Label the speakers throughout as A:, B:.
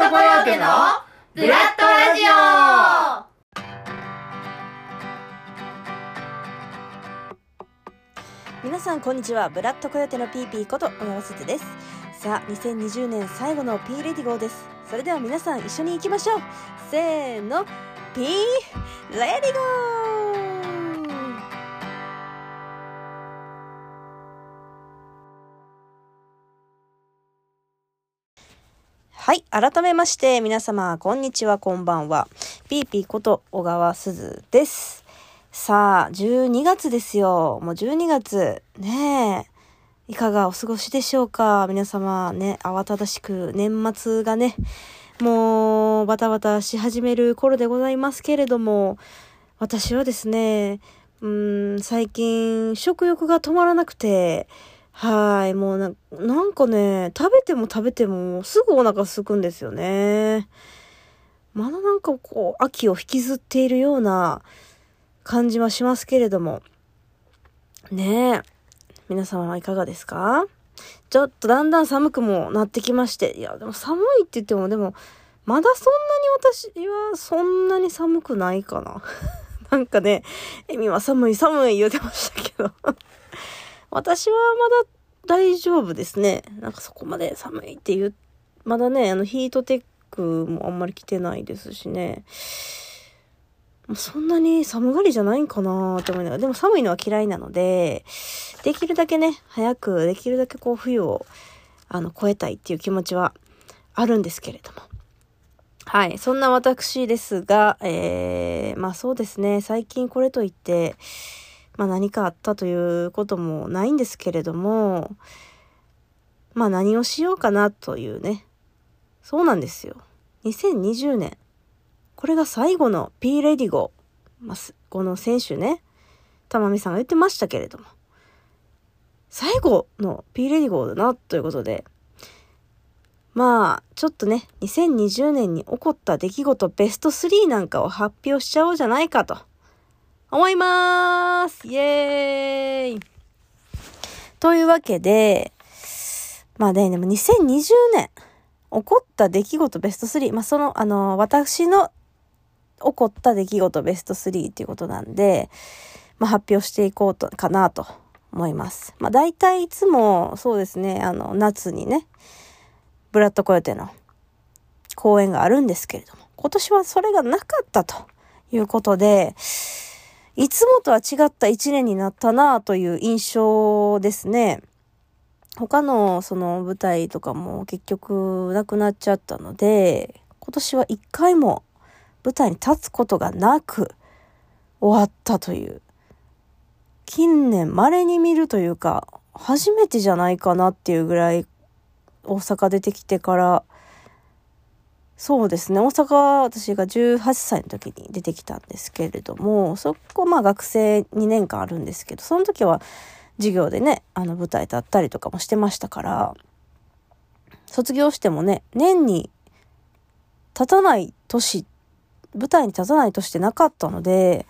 A: トコヨーテのブラッドラジオ。
B: 皆さんこんにちは。ブラッドコヨテのピーピーこと小川すずです。さあ2020年最後の P レディゴーです。それでは皆さん一緒に行きましょう。せーの P ready goはい。改めまして、皆様、こんにちは、こんばんは。ピーピーこと小川すずです。さあ、12月ですよ。もう12月。ねえ。いかがお過ごしでしょうか？皆様ね、慌ただしく年末がね、もうバタバタし始める頃でございますけれども、私はですね、うん、最近食欲が止まらなくて、はい、もうな、なんかね、食べても食べてもすぐお腹空くんですよね。まだなんかこう、秋を引きずっているような感じはしますけれども。ねえ。皆様はいかがですか？ちょっとだんだん寒くもなってきまして。いや、でも寒いって言っても、でも、まだそんなに私はそんなに寒くないかな。なんかね、エミは寒い寒い言うてましたけど。私はまだ大丈夫ですね。なんかそこまで寒いっていう、まだね、あのヒートテックもあんまり着てないですしね。そんなに寒がりじゃないんかなって思いながら、でも寒いのは嫌いなので、できるだけね、早く、できるだけこう冬を、あの、超えたいっていう気持ちはあるんですけれども。はい。そんな私ですが、えー、まあそうですね、最近これといって、まあ何かあったということもないんですけれども、まあ何をしようかなというね。そうなんですよ。2020年。これが最後の P レディゴ。まあ、この選手ね、たまみさんが言ってましたけれども。最後の P レディゴだな、ということで。まあ、ちょっとね、2020年に起こった出来事ベスト3なんかを発表しちゃおうじゃないかと。思いまーすイエーイというわけで、まあね、でも2020年、起こった出来事ベスト3。まあその、あの、私の起こった出来事ベスト3っていうことなんで、まあ発表していこうと、かなと思います。まあ大体いつも、そうですね、あの、夏にね、ブラッドコヨテの公演があるんですけれども、今年はそれがなかったということで、いつもとは違った一年になったなという印象ですね。他のその舞台とかも結局なくなっちゃったので、今年は一回も舞台に立つことがなく終わったという。近年稀に見るというか、初めてじゃないかなっていうぐらい大阪出てきてから、そうですね。大阪、私が18歳の時に出てきたんですけれども、そこ、まあ学生2年間あるんですけど、その時は授業でね、あの舞台立ったりとかもしてましたから、卒業してもね、年に立たない年、舞台に立たない年ってなかったので、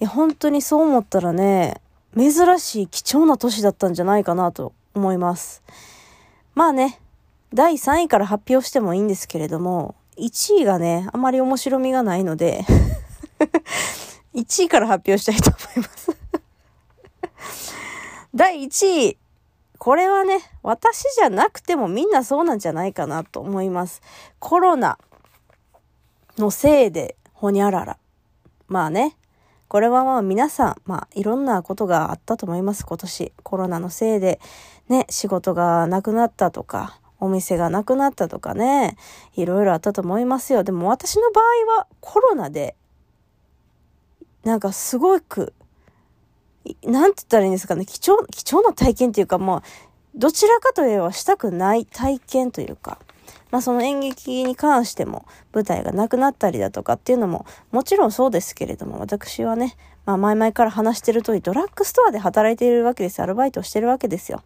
B: いや、本当にそう思ったらね、珍しい貴重な年だったんじゃないかなと思います。まあね、第3位から発表してもいいんですけれども、1位がね、あまり面白みがないので、1位から発表したいと思います。第1位。これはね、私じゃなくてもみんなそうなんじゃないかなと思います。コロナのせいで、ほにゃらら。まあね、これはまあ皆さん、まあいろんなことがあったと思います、今年。コロナのせいで、ね、仕事がなくなったとか、お店がなくなったとかね、いろいろあったと思いますよ。でも私の場合はコロナで、なんかすごく、なんて言ったらいいんですかね、貴重、貴重な体験っていうか、まあ、どちらかといえばしたくない体験というか、まあその演劇に関しても舞台がなくなったりだとかっていうのももちろんそうですけれども、私はね、まあ前々から話してる通りドラッグストアで働いているわけです。アルバイトをしてるわけですよ。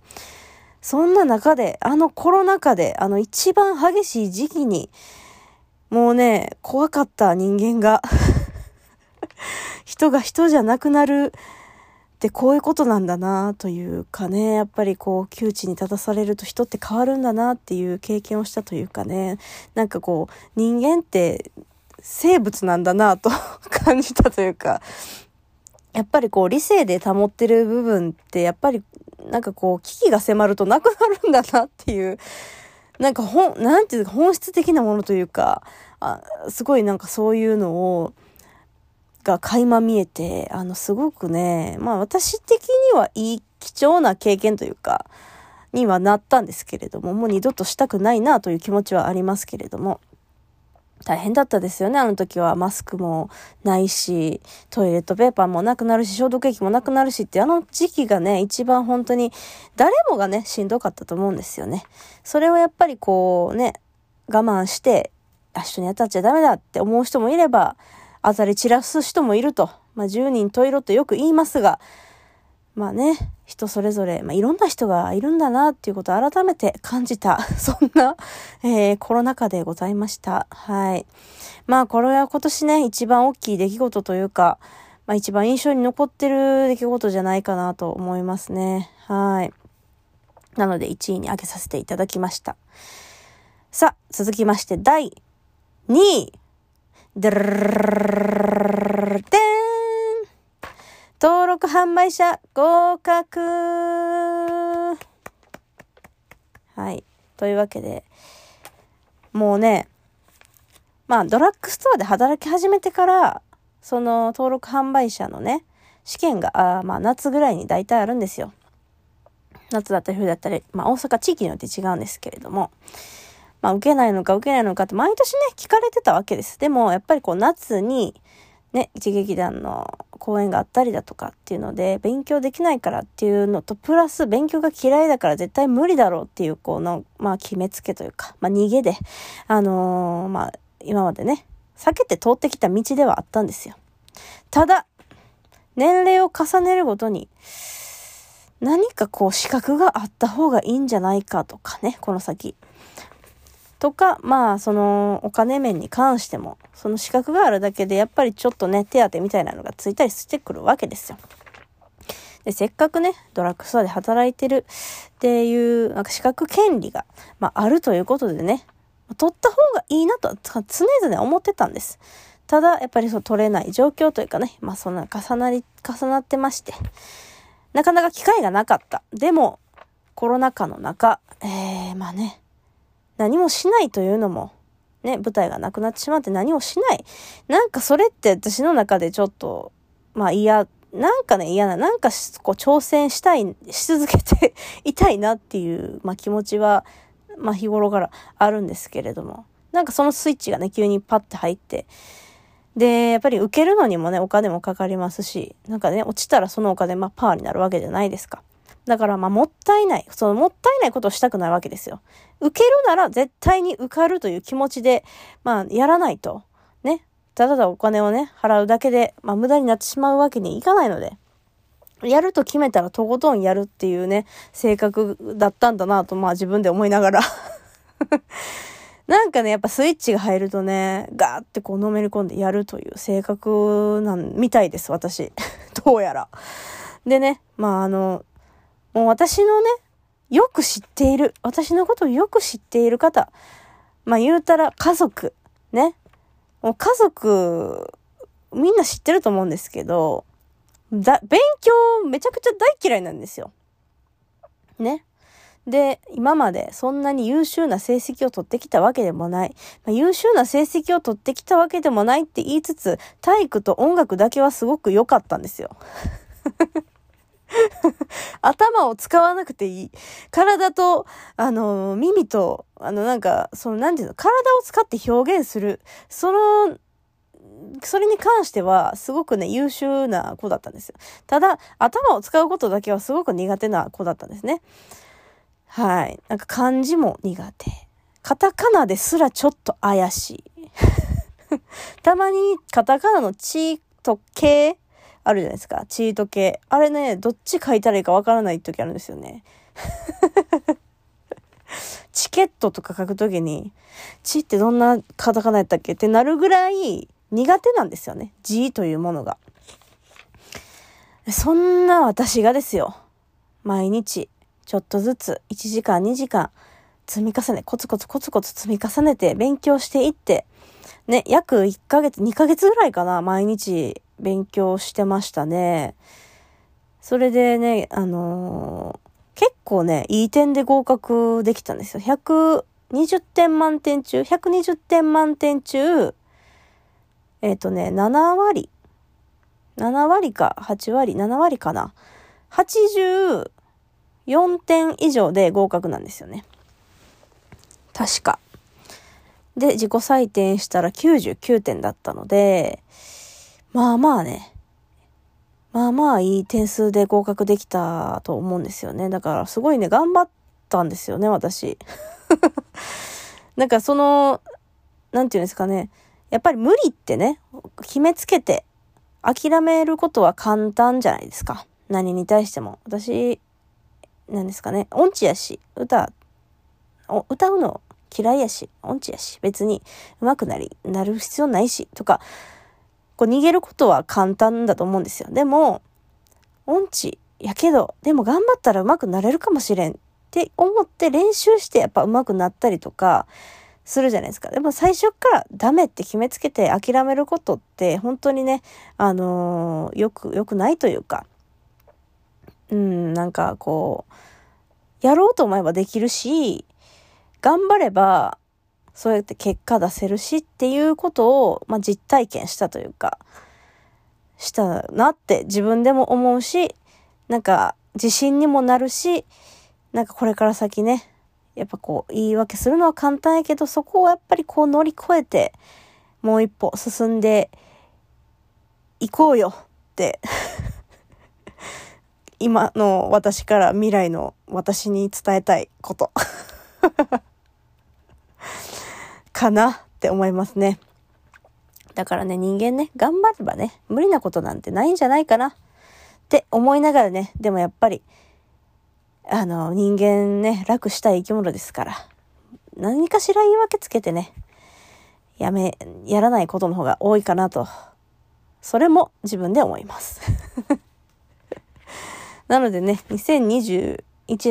B: そんな中で、あのコロナ禍で、あの一番激しい時期に、もうね、怖かった人間が 人が人じゃなくなるってこういうことなんだなというかね、やっぱりこう窮地に立たされると人って変わるんだなっていう経験をしたというかね、なんかこう人間って生物なんだなと感じたというか、やっぱりこう理性で保ってる部分ってやっぱりなんかこう危機が迫るとなくなるんだなっていう、なんか本、なんていうか本質的なものというか、あすごいなんかそういうのを、が垣間見えて、あの、すごくね、まあ私的にはいい貴重な経験というか、にはなったんですけれども、もう二度としたくないなという気持ちはありますけれども、大変だったですよね、あの時は。マスクもないし、トイレットペーパーもなくなるし、消毒液もなくなるしって、あの時期がね、一番本当に、誰もがね、しんどかったと思うんですよね。それをやっぱりこうね、我慢して、一緒にやったっちゃダメだって思う人もいれば、当たり散らす人もいると。まあ、10人十色とよく言いますが、まあね、人それぞれ、まあ、いろんな人がいるんだなっていうことを改めて感じた、そんな、えー、コロナ禍でございました。はい。まあ、これは今年ね、一番大きい出来事というか、まあ、一番印象に残ってる出来事じゃないかなと思いますね。はい。なので、1位に挙げさせていただきました。さあ、続きまして、第2位。で登録販売者合格はい。というわけで、もうね、まあ、ドラッグストアで働き始めてから、その登録販売者のね、試験が、あまあ、夏ぐらいに大体あるんですよ。夏だったり冬だったり、まあ、大阪地域によって違うんですけれども、まあ、受けないのか受けないのかって毎年ね、聞かれてたわけです。でも、やっぱりこう、夏に、ね、一劇団の公演があったりだとかっていうので、勉強できないからっていうのと、プラス勉強が嫌いだから絶対無理だろうっていう、この、まあ、決めつけというか、まあ、逃げで、あのー、まあ、今までね、避けて通ってきた道ではあったんですよ。ただ、年齢を重ねるごとに、何かこう資格があった方がいいんじゃないかとかね、この先。とか、まあ、その、お金面に関しても、その資格があるだけで、やっぱりちょっとね、手当みたいなのがついたりしてくるわけですよ。で、せっかくね、ドラッグストアで働いてるっていう、なんか資格権利が、まあ、あるということでね、取った方がいいなと常々思ってたんです。ただ、やっぱりそう取れない状況というかね、まあそんな重なり、重なってまして、なかなか機会がなかった。でも、コロナ禍の中、えー、まあね、何もしないというのも、ね、舞台がなくなってしまって何もしない。なんかそれって私の中でちょっと、まあ嫌、なんかね嫌な、なんかこう挑戦したい、し続けて いたいなっていう、まあ気持ちは、まあ日頃からあるんですけれども、なんかそのスイッチがね、急にパッて入って、で、やっぱり受けるのにもね、お金もかかりますし、なんかね、落ちたらそのお金、まあパーになるわけじゃないですか。だからまあもったいない。そのもったいないことをしたくないわけですよ。受けるなら絶対に受かるという気持ちで、まあやらないと。ね。ただただお金をね、払うだけで、まあ無駄になってしまうわけにいかないので。やると決めたらとことんやるっていうね、性格だったんだなと、まあ自分で思いながら なんかね、やっぱスイッチが入るとね、ガーってこうのめり込んでやるという性格なんみたいです、私。どうやら。でね、まああの、もう私のね、よく知っている、私のことをよく知っている方、まあ言うたら家族、ね。もう家族、みんな知ってると思うんですけど、だ、勉強めちゃくちゃ大嫌いなんですよ。ね。で、今までそんなに優秀な成績を取ってきたわけでもない。まあ、優秀な成績を取ってきたわけでもないって言いつつ、体育と音楽だけはすごく良かったんですよ。頭を使わなくていい。体と、あの、耳と、あの、なんか、その、なんていうの、体を使って表現する。その、それに関しては、すごくね、優秀な子だったんですよ。ただ、頭を使うことだけはすごく苦手な子だったんですね。はい。なんか漢字も苦手。カタカナですらちょっと怪しい。たまにカタカナのチとケあるじゃないですか。チート系。あれね、どっち書いたらいいかわからない時あるんですよね。チケットとか書くときに、チってどんなカタカナやったっけ？ってなるぐらい苦手なんですよね。字というものが。そんな私がですよ。毎日、ちょっとずつ、1時間、2時間、積み重ね、コツコツコツコツ積み重ねて勉強していって、ね、約1ヶ月、2ヶ月ぐらいかな、毎日勉強してましたね。それでね、あのー、結構ね、いい点で合格できたんですよ。120点満点中、120点満点中、えっ、ー、とね、7割7割か8割、7割かな。84点以上で合格なんですよね。確か。で、自己採点したら99点だったので、まあまあね、まあまあいい点数で合格できたと思うんですよね。だからすごいね、頑張ったんですよね、私。なんかその、なんていうんですかね。やっぱり無理ってね、決めつけて諦めることは簡単じゃないですか。何に対しても。私、何ですかね。音痴やし、歌、歌うの嫌いやし、音痴やし、別に上手くなり、なる必要ないし、とか、こう逃げることは簡単だと思うんですよ。でも、音痴やけど、でも頑張ったら上手くなれるかもしれんって思って練習してやっぱ上手くなったりとか、するじゃないですか。でも最初からダメって決めつけて諦めることって本当にね、あのー、よく、よくないというか、うん、なんかこう、やろうと思えばできるし、頑張れば、そうやって結果出せるしっていうことを、まあ、実体験したというか、したなって自分でも思うし、なんか自信にもなるし、なんかこれから先ね、やっぱこう、言い訳するのは簡単やけど、そこをやっぱりこう乗り越えて、もう一歩進んでいこうよって 今の私から未来の私に伝えたいこと。かなって思いますね。だからね、人間ね、頑張ればね、無理なことなんてないんじゃないかなって思いながらね、でもやっぱり、あの、人間ね、楽したい生き物ですから、何かしら言い訳つけてね、やめ、やらないことの方が多いかなと、それも自分で思います。なのでね、2021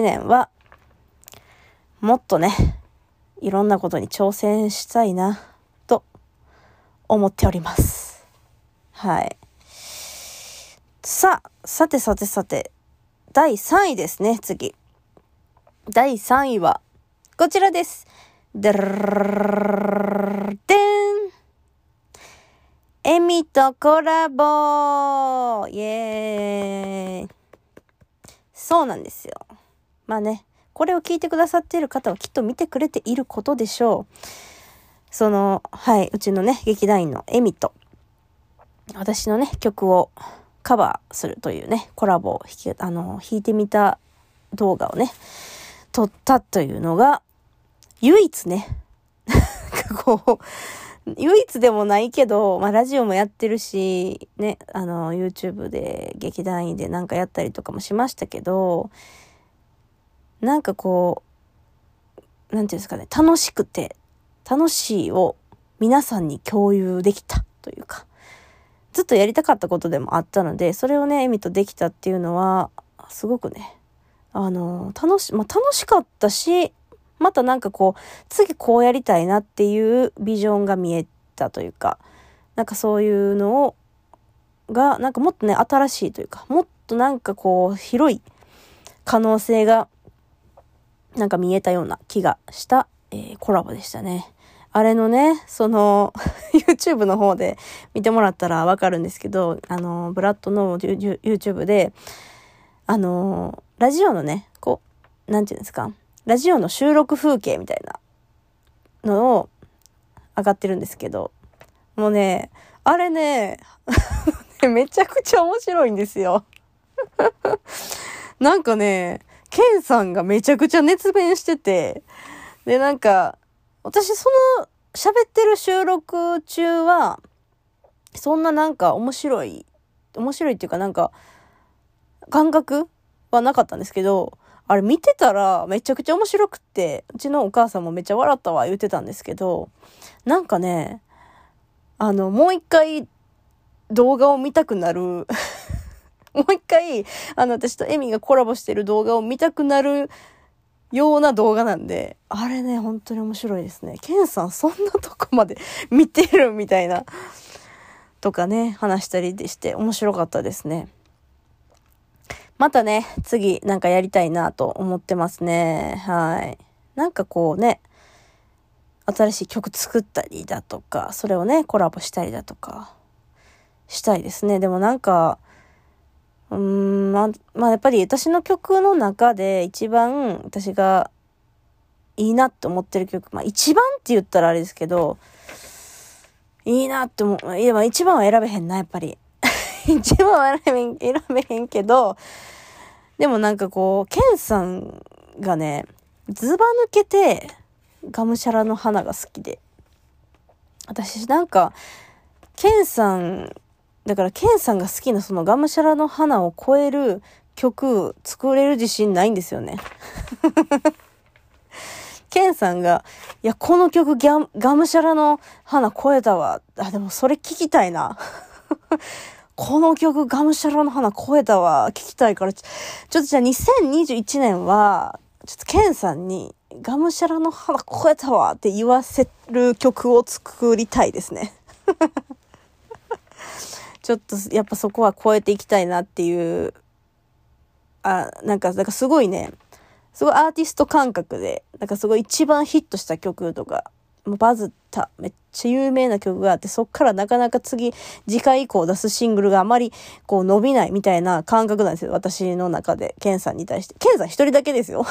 B: 年は、もっとね、いろんなことに挑戦したいな、と思っております。はい。さあ、さてさてさて、第3位ですね、次。第3位は、こちらです。でるでんエミとコラボイエーイそうなんですよ。まあね、これを聞いてくださっている方はきっと見てくれていることでしょう。その、はい、うちのね、劇団員のエミと、私のね、曲をカバーするというね、コラボを弾き、あの、弾いてみた動画をね、撮ったというのが、唯一ね、こう、唯一でもないけど、まあラジオもやってるし、ね、あの、YouTube で劇団員でなんかやったりとかもしましたけど、なんかこう、なんていうんですかね、楽しくて、楽しいを皆さんに共有できたというか、ずっとやりたかったことでもあったので、それをね、エミとできたっていうのは、すごくね、あの、楽し、まあ、楽しかったし、またなんかこう、次こうやりたいなっていうビジョンが見えたというか、なんかそういうのを、が、なんかもっとね、新しいというか、もっとなんかこう、広い可能性が、なんか見えたような気がした、えー、コラボでしたね。あれのね、その、YouTube の方で見てもらったらわかるんですけど、あの、ブラッドの YouTube で、あの、ラジオのね、こう、なんていうんですか、ラジオの収録風景みたいなのを上がってるんですけど、もうね、あれね、めちゃくちゃ面白いんですよ。なんかね、ケンさんがめちゃくちゃ熱弁してて、で、なんか、私その喋ってる収録中は、そんななんか面白い、面白いっていうかなんか、感覚はなかったんですけど、あれ見てたらめちゃくちゃ面白くって、うちのお母さんもめっちゃ笑ったわ言ってたんですけど、なんかね、あの、もう一回動画を見たくなる もう一回、あの、私とエミがコラボしてる動画を見たくなるような動画なんで、あれね、本当に面白いですね。ケンさんそんなとこまで見てるみたいな、とかね、話したりでして面白かったですね。またね、次なんかやりたいなと思ってますね。はい。なんかこうね、新しい曲作ったりだとか、それをね、コラボしたりだとか、したいですね。でもなんか、うん、まあ、まあやっぱり私の曲の中で一番私がいいなって思ってる曲、まあ一番って言ったらあれですけど、いいなって思う、いやまあ一番は選べへんな、やっぱり。一番は選べへん、選べへんけど、でもなんかこう、ケンさんがね、ズバ抜けて、がむしゃらの花が好きで。私なんか、ケンさんだから、ケンさんが好きなそのがむしゃらの花を超える曲作れる自信ないんですよね。ケンさんが、いや、この曲ギャがむしゃらの花超えたわ。あ、でもそれ聞きたいな。この曲がむしゃらの花超えたわ。聞きたいから、ちょっとじゃあ2021年は、ちょっとケンさんに、がむしゃらの花超えたわって言わせる曲を作りたいですね。ちょっとやっぱそこは超えていきたいなっていう、あ、なんか、なんかすごいね、すごいアーティスト感覚で、なんかすごい一番ヒットした曲とか、もうバズった、めっちゃ有名な曲があって、そっからなかなか次、次回以降出すシングルがあまりこう伸びないみたいな感覚なんですよ。私の中で、ケンさんに対して。ケンさん一人だけですよ。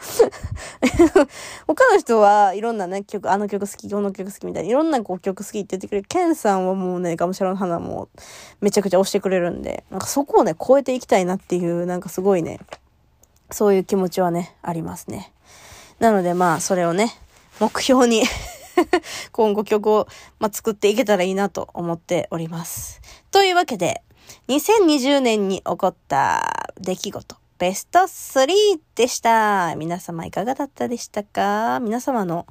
B: 他の人はいろんなね、曲、あの曲好き、この曲好きみたいに、いろんなこう曲好きって言ってくれる。ケンさんはもうね、がむしゃらの花もめちゃくちゃ押してくれるんで、なんかそこをね、超えていきたいなっていう、なんかすごいね、そういう気持ちはね、ありますね。なのでまあ、それをね、目標に 今後曲を、まあ、作っていけたらいいなと思っております。というわけで、2020年に起こった出来事。ベスト3でした。皆様いかがだったでしたか？皆様の、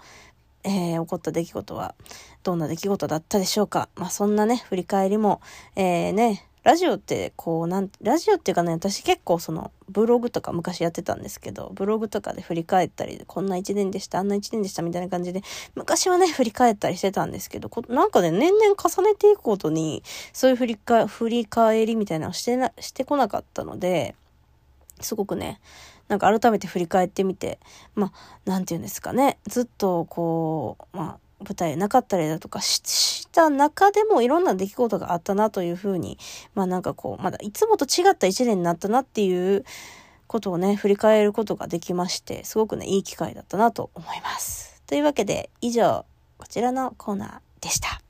B: えー、起こった出来事はどんな出来事だったでしょうか？まあそんなね、振り返りも、えー、ね、ラジオってこうなん、ラジオっていうかね、私結構そのブログとか昔やってたんですけど、ブログとかで振り返ったり、こんな一年でした、あんな一年でしたみたいな感じで、昔はね、振り返ったりしてたんですけど、なんかね、年々重ねていくことに、そういう振りか振り返りみたいなのしてな、してこなかったので、すごくね、なんか改めて振り返ってみて、まあ、なんて言うんですかね、ずっとこう、まあ、舞台なかったりだとかした中でもいろんな出来事があったなというふうに、まあなんかこう、まだいつもと違った一年になったなっていうことをね、振り返ることができまして、すごくね、いい機会だったなと思います。というわけで、以上、こちらのコーナーでした。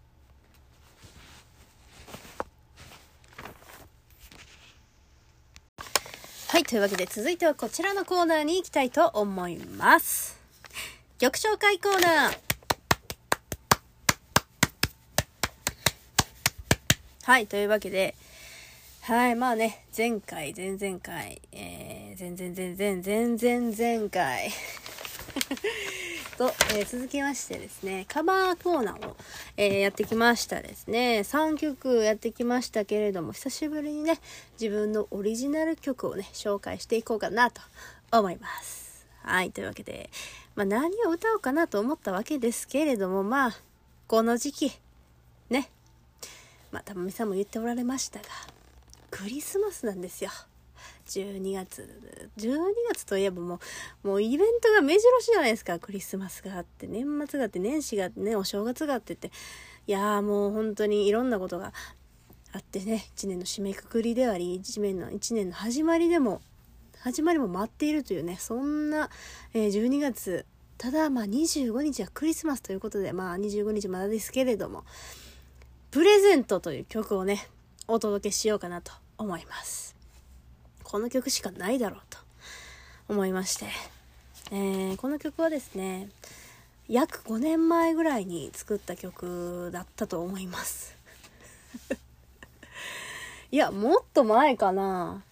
B: はい、というわけで続いてはこちらのコーナーに行きたいと思います。曲紹介コーナー。はい、というわけで、はい、まあね、前回、前々回、えー、前々前々前々前回。と、えー、続きましてですね、カバーコーナーを、えー、やってきましたですね。3曲やってきましたけれども、久しぶりにね、自分のオリジナル曲をね、紹介していこうかなと思います。はい、というわけで、まあ何を歌おうかなと思ったわけですけれども、まあ、この時期、ね。まあ、たまみさんも言っておられましたが、クリスマスなんですよ。12月。12月といえばもう、もうイベントが目白押しじゃないですか。クリスマスがあって、年末があって、年始があってね、お正月があってって。いやーもう本当にいろんなことがあってね、1年の締めくくりであり、1年の、1年の始まりでも、始まりも待っているというね、そんな、えー、12月。ただ、まあ25日はクリスマスということで、まあ25日まだですけれども、プレゼントという曲をね、お届けしようかなと思います。この曲しかないだろうと思いまして、えー、この曲はですね、約5年前ぐらいに作った曲だったと思います。いや、もっと前かな。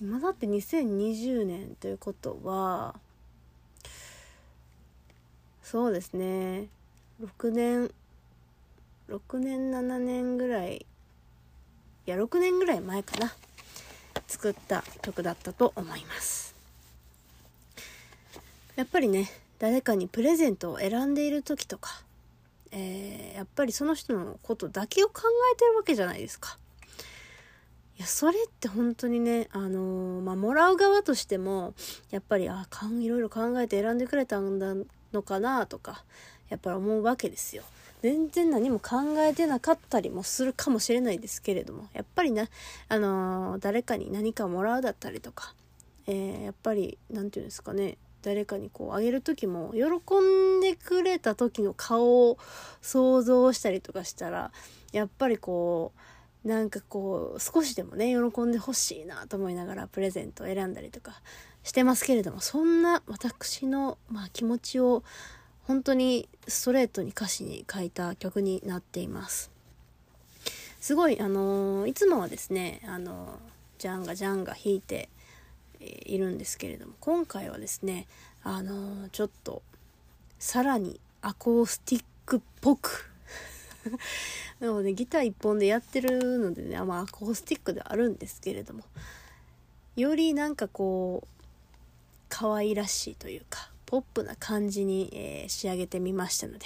B: 今だって2020年ということは、そうですね、6年、6年、7年ぐらいいや6年ぐらい前かな作った曲だったと思います。やっぱりね誰かにプレゼントを選んでいる時とか、えー、やっぱりその人のことだけを考えてるわけじゃないですか。いやそれって本当にねあのー、まあもらう側としてもやっぱりあかんいろいろ考えて選んでくれたんだのかなとかやっぱり思うわけですよ。全然何も考えてなかったりもするかもしれないですけれどもやっぱりねあのー、誰かに何かもらうだったりとか、えー、やっぱり何て言うんですかね誰かにこうあげる時も喜んでくれた時の顔を想像したりとかしたらやっぱりこうなんかこう少しでもね喜んでほしいなと思いながらプレゼントを選んだりとかしてますけれどもそんな私の、まあ、気持ちを本当にストレートに歌詞に書いた曲になっています。すごいあの、いつもはですねあのー、ジャンガジャンガ弾いているんですけれども今回はですねあの、ちょっとさらにアコースティックっぽくなのでギター一本でやってるのでね、まあ、アコースティックではあるんですけれどもよりなんかこう可愛らしいというかポップな感じに、えー、仕上げてみましたので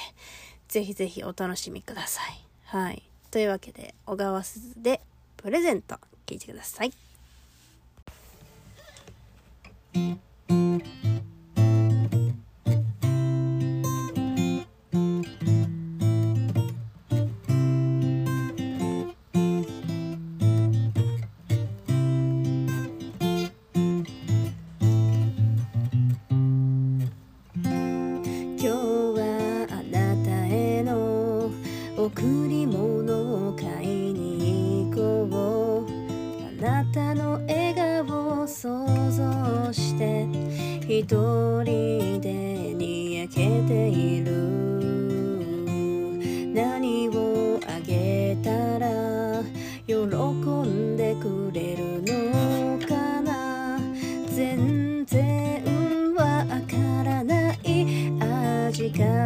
B: ぜひぜひお楽しみください。はい。というわけで小川鈴でプレゼント聞いてください。あ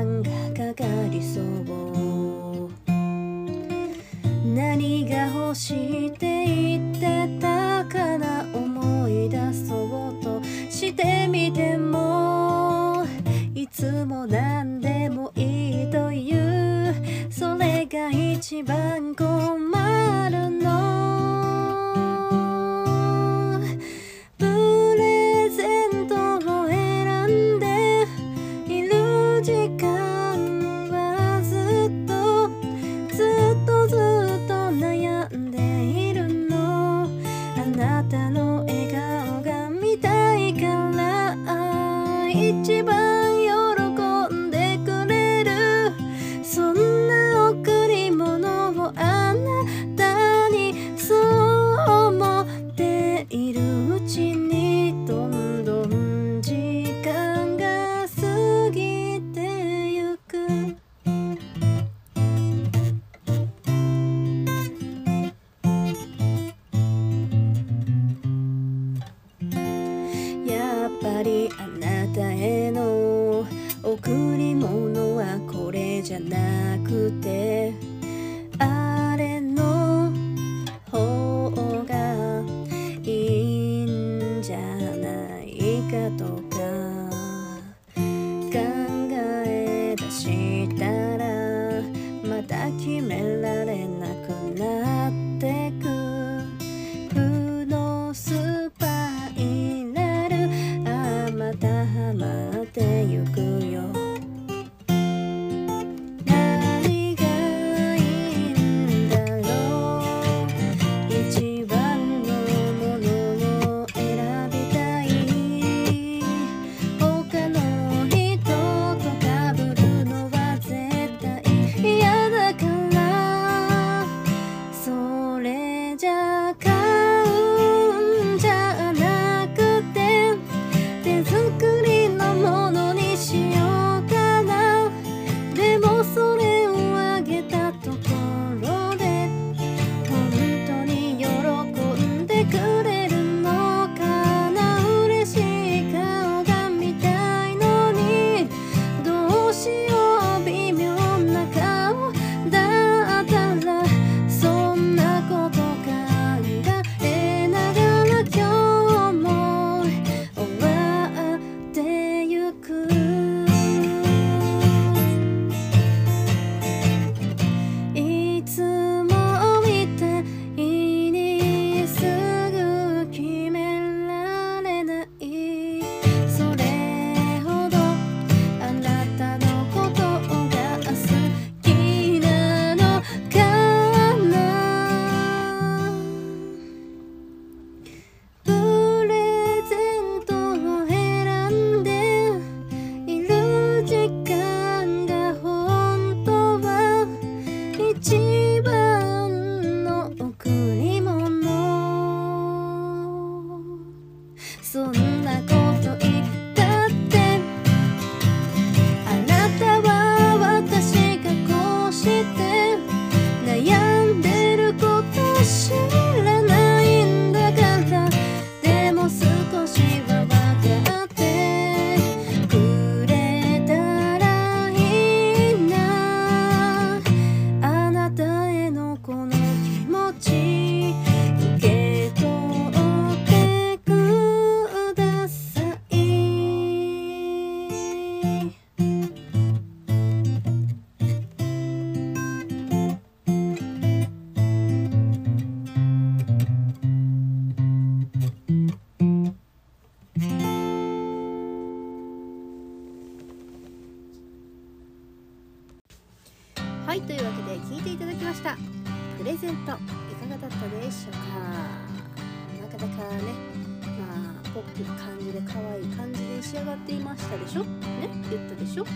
B: い感じで仕上がっていましたでしょ？ね？言ったでしょ？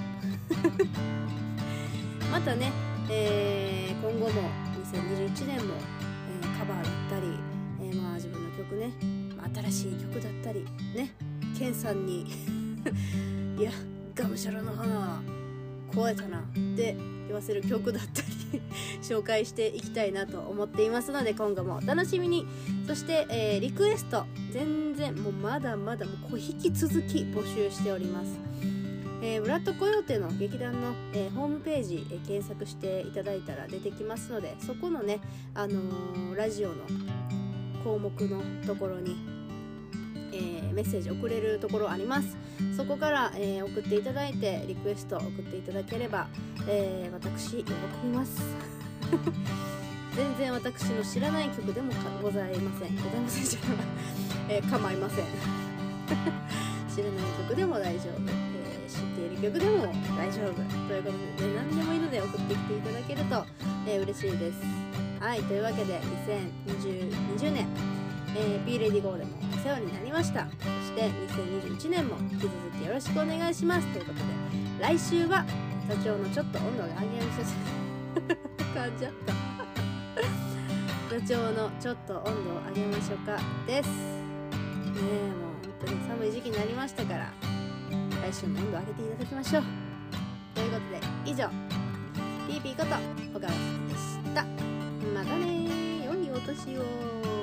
B: またね、えー、今後も2021年も、えー、カバーだったり、えー、まあ自分の曲ね新しい曲だったりね？ケンさんに いやがむしゃらの花超えたなって言わせる曲だったり 紹介していきたいなと思っていますので今後もお楽しみに。そして、えー、リクエスト全然もうまだまだもう引き続き募集しております。えー、ブラッドコヨーテの劇団の、えー、ホームページ、えー、検索していただいたら出てきますのでそこのね、あの、ラジオの項目のところにえー、メッセージ送れるところあります。そこから、えー、送っていただいてリクエスト送っていただければ、えー、私喜びます。全然私の知らない曲でもございません。ございませんじゃない、えー、構いません。知らない曲でも大丈夫、え、知っている曲でも大丈夫。ということで、ね、何でもいいので送ってきていただけると、え、嬉しいです。はいというわけで2020年、えー、P レディゴーでも世話になりました。そして2021年も引き続きよろしくお願いします。ということで来週は座長のちょっと温度が上げましょう。感じゃった座長のちょっと温度を上げましょうか。です。ねえもう本当に寒い時期になりましたから来週も温度を上げていただきましょう。ということで以上ピーピーこと小川さんでした。またね良いお年を。